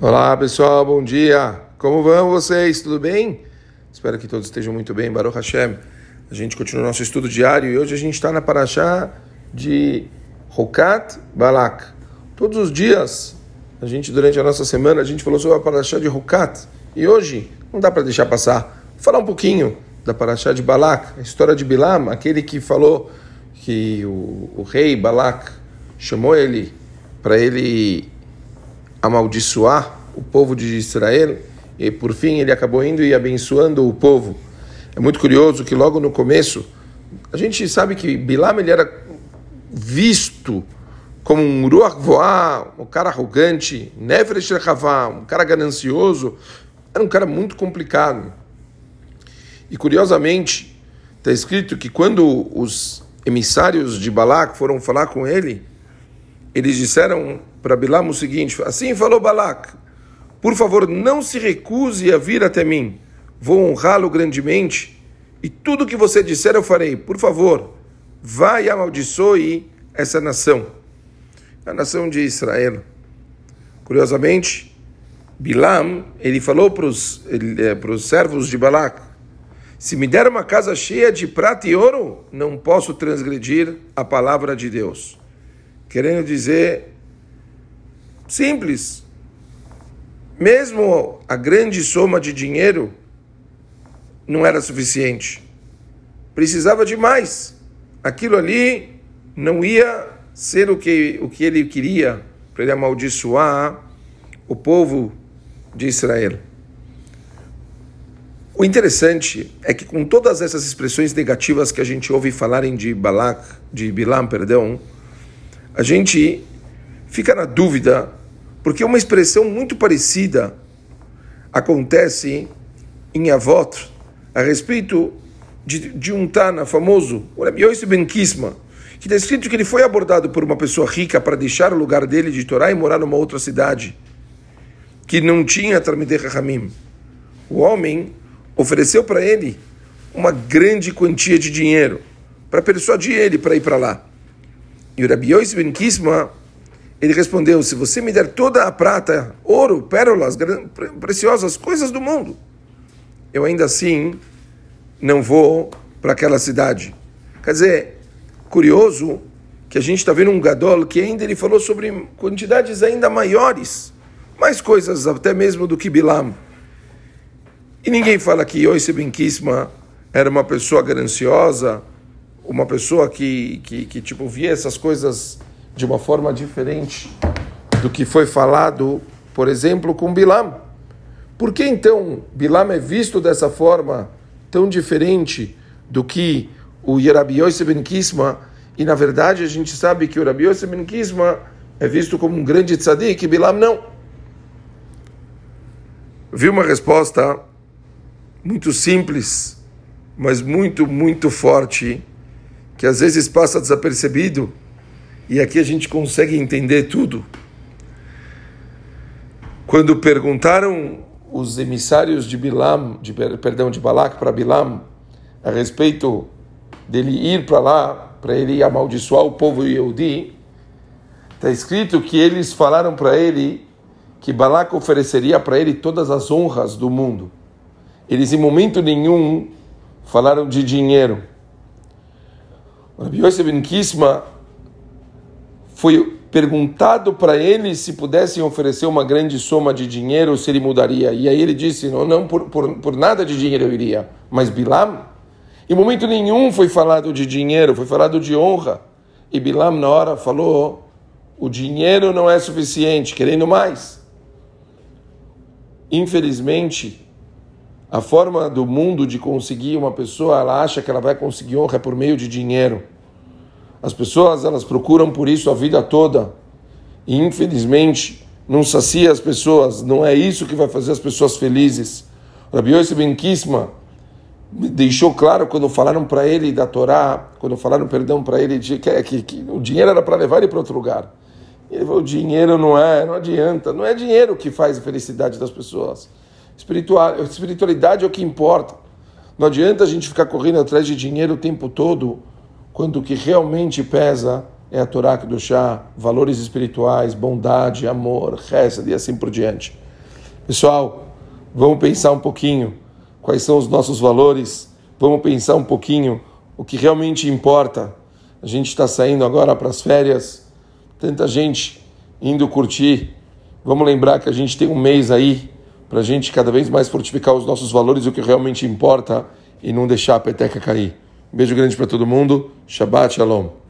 Olá pessoal, bom dia. Como vão vocês? Tudo bem? Espero que todos estejam muito bem. Baruch Hashem. A gente continua nosso estudo diário e hoje a gente está na Paraxá de Rokat Balak. Todos os dias, a gente durante a nossa semana, a gente falou sobre a Paraxá de Rokat. E hoje, não dá para deixar passar. Vou falar um pouquinho da Paraxá de Balak, a história de Bilam, aquele que falou que o, o rei Balak chamou ele para ele amaldiçoar o povo de Israel e por fim ele acabou indo e abençoando o povo. É muito curioso que logo no começo a gente sabe que Bilam ele era visto como um ruach voá, um cara arrogante, rechavá, um cara ganancioso, era um cara muito complicado. E curiosamente está escrito que quando os emissários de Balak foram falar com ele, eles disseram para Bilam o seguinte: Assim falou Balak, por favor, não se recuse a vir até mim, vou honrá-lo grandemente, e tudo que você disser eu farei. Por favor, vá e amaldiçoe essa nação, a nação de Israel. Curiosamente, Bilam, ele falou para os eh, servos de Balak, se me der uma casa cheia de prata e ouro, não posso transgredir a palavra de Deus querendo dizer simples. Mesmo a grande soma de dinheiro não era suficiente. Precisava de mais. Aquilo ali não ia ser o que, o que ele queria para ele amaldiçoar o povo de Israel. O interessante é que com todas essas expressões negativas que a gente ouve falarem de Balak, de Bilam, perdão, a gente fica na dúvida, porque uma expressão muito parecida acontece em Avot a respeito de, de um Tana famoso, o Yosef Ben Kisma, que está escrito que ele foi abordado por uma pessoa rica para deixar o lugar dele de Torá e morar numa outra cidade, que não tinha Talmidei Hamim. O homem ofereceu para ele uma grande quantia de dinheiro para persuadir ele para ir para lá. E o Rabi Yosef Ben Kisma, ele respondeu, se você me der toda a prata, ouro, pérolas, preciosas, coisas do mundo, eu ainda assim não vou para aquela cidade. Quer dizer, curioso que a gente está vendo um Gadol que ainda ele falou sobre quantidades ainda maiores, mais coisas até mesmo do que Bilam. E ninguém fala que Yosef Ben Kisma era uma pessoa gananciosa, uma pessoa que, que, que tipo via essas coisas de uma forma diferente do que foi falado, por exemplo, com Bilam. Por que então Bilam é visto dessa forma tão diferente do que o Yerabi Yosef ben Kisma? E na verdade a gente sabe que o Rabi Yosef ben Kisma é visto como um grande tzadik e Bilam não. Vi uma resposta muito simples, mas muito, muito forte que às vezes passa desapercebido e aqui a gente consegue entender tudo. Quando perguntaram os emissários de Bilam, de, perdão, de Balak para Bilam, a respeito dele ir para lá, para ele amaldiçoar o povo Yehudi, está escrito que eles falaram para ele que Balak ofereceria para ele todas as honras do mundo. Eles em momento nenhum falaram de dinheiro. Rabbi Yosef ben Kisma foi perguntado para ele se pudessem oferecer uma grande soma de dinheiro, se ele mudaria. E aí ele disse, não, não por, por, por nada de dinheiro eu iria. Mas Bilam, em momento nenhum foi falado de dinheiro, foi falado de honra. E Bilam, na hora, falou, o dinheiro não é suficiente, querendo mais. Infelizmente, a forma do mundo de conseguir uma pessoa, ela acha que ela vai conseguir honra por meio de dinheiro. As pessoas, elas procuram por isso a vida toda. E infelizmente, não sacia as pessoas. Não é isso que vai fazer as pessoas felizes. Rabi Yosef Ben Kisma deixou claro quando falaram para ele da Torá, quando falaram perdão para ele, que, que, que, o dinheiro era para levar ele para outro lugar. Ele falou, o dinheiro não é, não adianta. Não é dinheiro que faz a felicidade das pessoas. Espiritual, espiritualidade é o que importa. Não adianta a gente ficar correndo atrás de dinheiro o tempo todo, quando o que realmente pesa é a Torá do chá, valores espirituais, bondade, amor, reza e assim por diante. Pessoal, vamos pensar um pouquinho quais são os nossos valores, vamos pensar um pouquinho o que realmente importa. A gente está saindo agora para as férias, tanta gente indo curtir. Vamos lembrar que a gente tem um mês aí para a gente cada vez mais fortificar os nossos valores e o que realmente importa e não deixar a peteca cair. Um beijo grande para todo mundo. Shabbat Shalom.